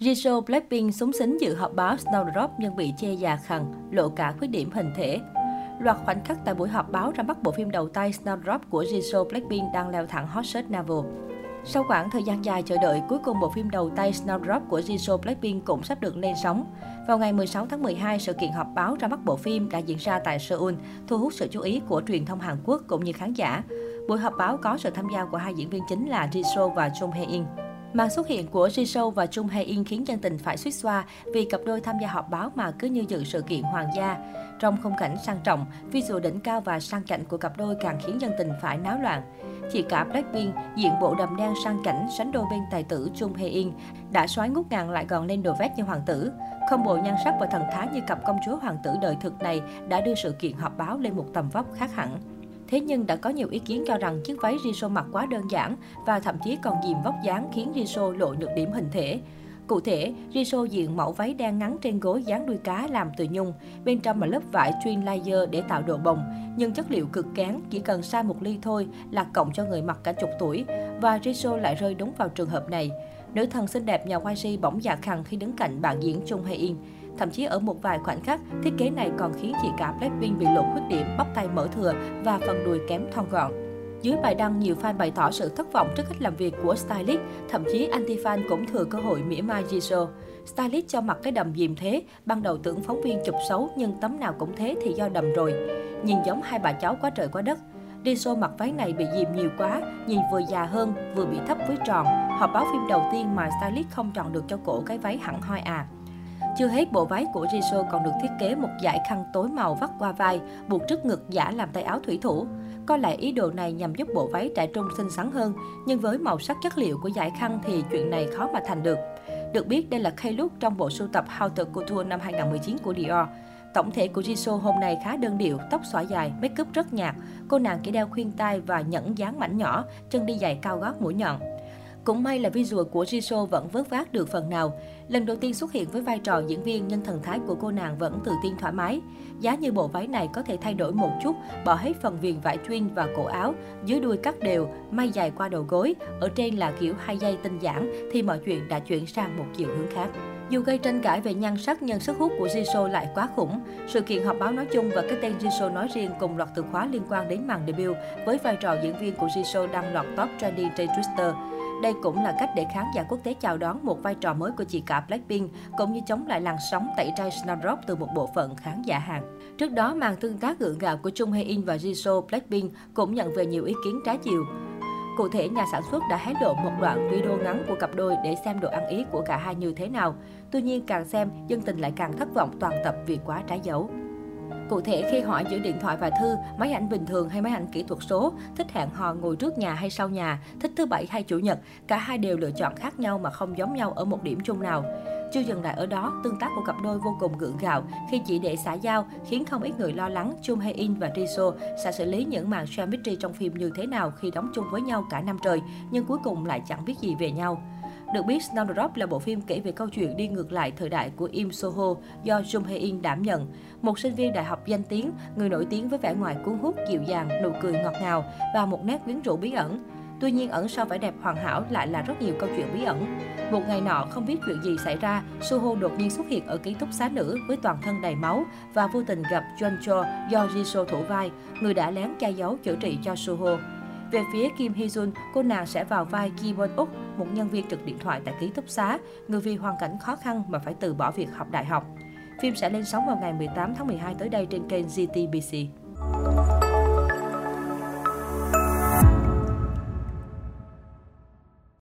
Jisoo Blackpink súng xính dự họp báo Snowdrop nhưng bị chê già khằn, lộ cả khuyết điểm hình thể. Loạt khoảnh khắc tại buổi họp báo ra mắt bộ phim đầu tay Snowdrop của Jisoo Blackpink đang leo thẳng hot search Navel. Sau khoảng thời gian dài chờ đợi, cuối cùng bộ phim đầu tay Snowdrop của Jisoo Blackpink cũng sắp được lên sóng. Vào ngày 16 tháng 12, sự kiện họp báo ra mắt bộ phim đã diễn ra tại Seoul, thu hút sự chú ý của truyền thông Hàn Quốc cũng như khán giả. Buổi họp báo có sự tham gia của hai diễn viên chính là Jisoo và Jung Hae In. Màn xuất hiện của Jisoo và Chung Hae In khiến dân tình phải suýt xoa vì cặp đôi tham gia họp báo mà cứ như dự sự kiện hoàng gia. Trong không cảnh sang trọng, visual đỉnh cao và sang chảnh của cặp đôi càng khiến dân tình phải náo loạn. Chị cả Blackpink diện bộ đầm đen sang chảnh sánh đôi bên tài tử Chung Hae In đã xoáy ngút ngàn lại gòn lên đồ vest như hoàng tử. Không bộ nhan sắc và thần thái như cặp công chúa hoàng tử đời thực này đã đưa sự kiện họp báo lên một tầm vóc khác hẳn. Thế nhưng đã có nhiều ý kiến cho rằng chiếc váy Riso mặc quá đơn giản và thậm chí còn dìm vóc dáng khiến Riso lộ nhược điểm hình thể. Cụ thể, Riso diện mẫu váy đen ngắn trên gối dáng đuôi cá làm từ nhung, bên trong là lớp vải twin layer để tạo độ bồng, nhưng chất liệu cực kén, chỉ cần sai một ly thôi là cộng cho người mặc cả chục tuổi, và Riso lại rơi đúng vào trường hợp này. Nữ thần xinh đẹp nhà YG bỗng dạ khăn khi đứng cạnh bạn diễn Chung Hae In. Thậm chí ở một vài khoảnh khắc, thiết kế này còn khiến chị cả Blackpink bị lộ khuyết điểm bắp tay mở thừa và phần đùi kém thon gọn. Dưới bài đăng, nhiều fan bày tỏ sự thất vọng trước cách làm việc của stylist, thậm chí anti-fan cũng thừa cơ hội mỉa mai Jisoo. Stylist cho mặc cái đầm dìm thế, ban đầu tưởng phóng viên chụp xấu nhưng tấm nào cũng thế thì do đầm rồi. Nhìn giống hai bà cháu quá trời quá đất. Jisoo mặc váy này bị dìm nhiều quá, nhìn vừa già hơn, vừa bị thấp với tròn. Họp báo phim đầu tiên mà stylist không chọn được cho cổ cái váy hẳn hoi à. Chưa hết, bộ váy của Jisoo còn được thiết kế một dải khăn tối màu vắt qua vai, buộc trước ngực giả làm tay áo thủy thủ. Có lẽ ý đồ này nhằm giúp bộ váy trẻ trung xinh xắn hơn, nhưng với màu sắc chất liệu của dải khăn thì chuyện này khó mà thành được. Được biết, đây là khay look trong bộ sưu tập How to Couture năm 2019 của Dior. Tổng thể của Jisoo hôm nay khá đơn điệu, tóc xõa dài, make up rất nhạt. Cô nàng chỉ đeo khuyên tai và nhẫn dáng mảnh nhỏ, chân đi giày cao gót mũi nhọn. Cũng may là visual của Jisoo vẫn vớt vát được phần nào. Lần đầu tiên xuất hiện với vai trò diễn viên nhưng thần thái của cô nàng vẫn tự tin thoải mái. Giá như bộ váy này có thể thay đổi một chút, bỏ hết phần viền vải chuyên và cổ áo, dưới đuôi cắt đều, may dài qua đầu gối, ở trên là kiểu hai dây tinh giản thì mọi chuyện đã chuyển sang một chiều hướng khác. Dù gây tranh cãi về nhan sắc nhưng sức hút của Jisoo lại quá khủng. Sự kiện họp báo nói chung và cái tên Jisoo nói riêng cùng loạt từ khóa liên quan đến màn debut với vai trò diễn viên của Jisoo đang lọt top trendy trên Twitter. Đây cũng là cách để khán giả quốc tế chào đón một vai trò mới của chị cả Blackpink, cũng như chống lại làn sóng tẩy chay Snowdrop từ một bộ phận khán giả Hàn. Trước đó, màn tương tác gượng gạo của Chung Hae In và Jisoo Blackpink cũng nhận về nhiều ý kiến trái chiều. Cụ thể, nhà sản xuất đã hé lộ một đoạn video ngắn của cặp đôi để xem độ ăn ý của cả hai như thế nào. Tuy nhiên, càng xem, dân tình lại càng thất vọng toàn tập vì quá trái dấu. Cụ thể, khi họ giữ điện thoại và thư, máy ảnh bình thường hay máy ảnh kỹ thuật số, thích hẹn hò ngồi trước nhà hay sau nhà, thích thứ bảy hay chủ nhật, cả hai đều lựa chọn khác nhau mà không giống nhau ở một điểm chung nào. Chưa dừng lại ở đó, tương tác của cặp đôi vô cùng gượng gạo khi chỉ để xã giao, khiến không ít người lo lắng Chung Hae In và Jisoo sẽ xử lý những màn chemistry trong phim như thế nào khi đóng chung với nhau cả năm trời, nhưng cuối cùng lại chẳng biết gì về nhau. Được biết, Snowdrop là bộ phim kể về câu chuyện đi ngược lại thời đại của Im Soho do Jung Hae In đảm nhận. Một sinh viên đại học danh tiếng, người nổi tiếng với vẻ ngoài cuốn hút, dịu dàng, nụ cười ngọt ngào và một nét quyến rũ bí ẩn. Tuy nhiên, ẩn sau vẻ đẹp hoàn hảo lại là rất nhiều câu chuyện bí ẩn. Một ngày nọ, không biết chuyện gì xảy ra, Soho đột nhiên xuất hiện ở ký túc xá nữ với toàn thân đầy máu và vô tình gặp John Cho do Jisoo thủ vai, người đã lén che giấu chữa trị cho Soho. Về phía Kim Hee Jun, cô nàng sẽ vào vai Ki Won Uk, một nhân viên trực điện thoại tại ký túc xá, người vì hoàn cảnh khó khăn mà phải từ bỏ việc học đại học. Phim sẽ lên sóng vào ngày 18 tháng 12 tới đây trên kênh GTBC.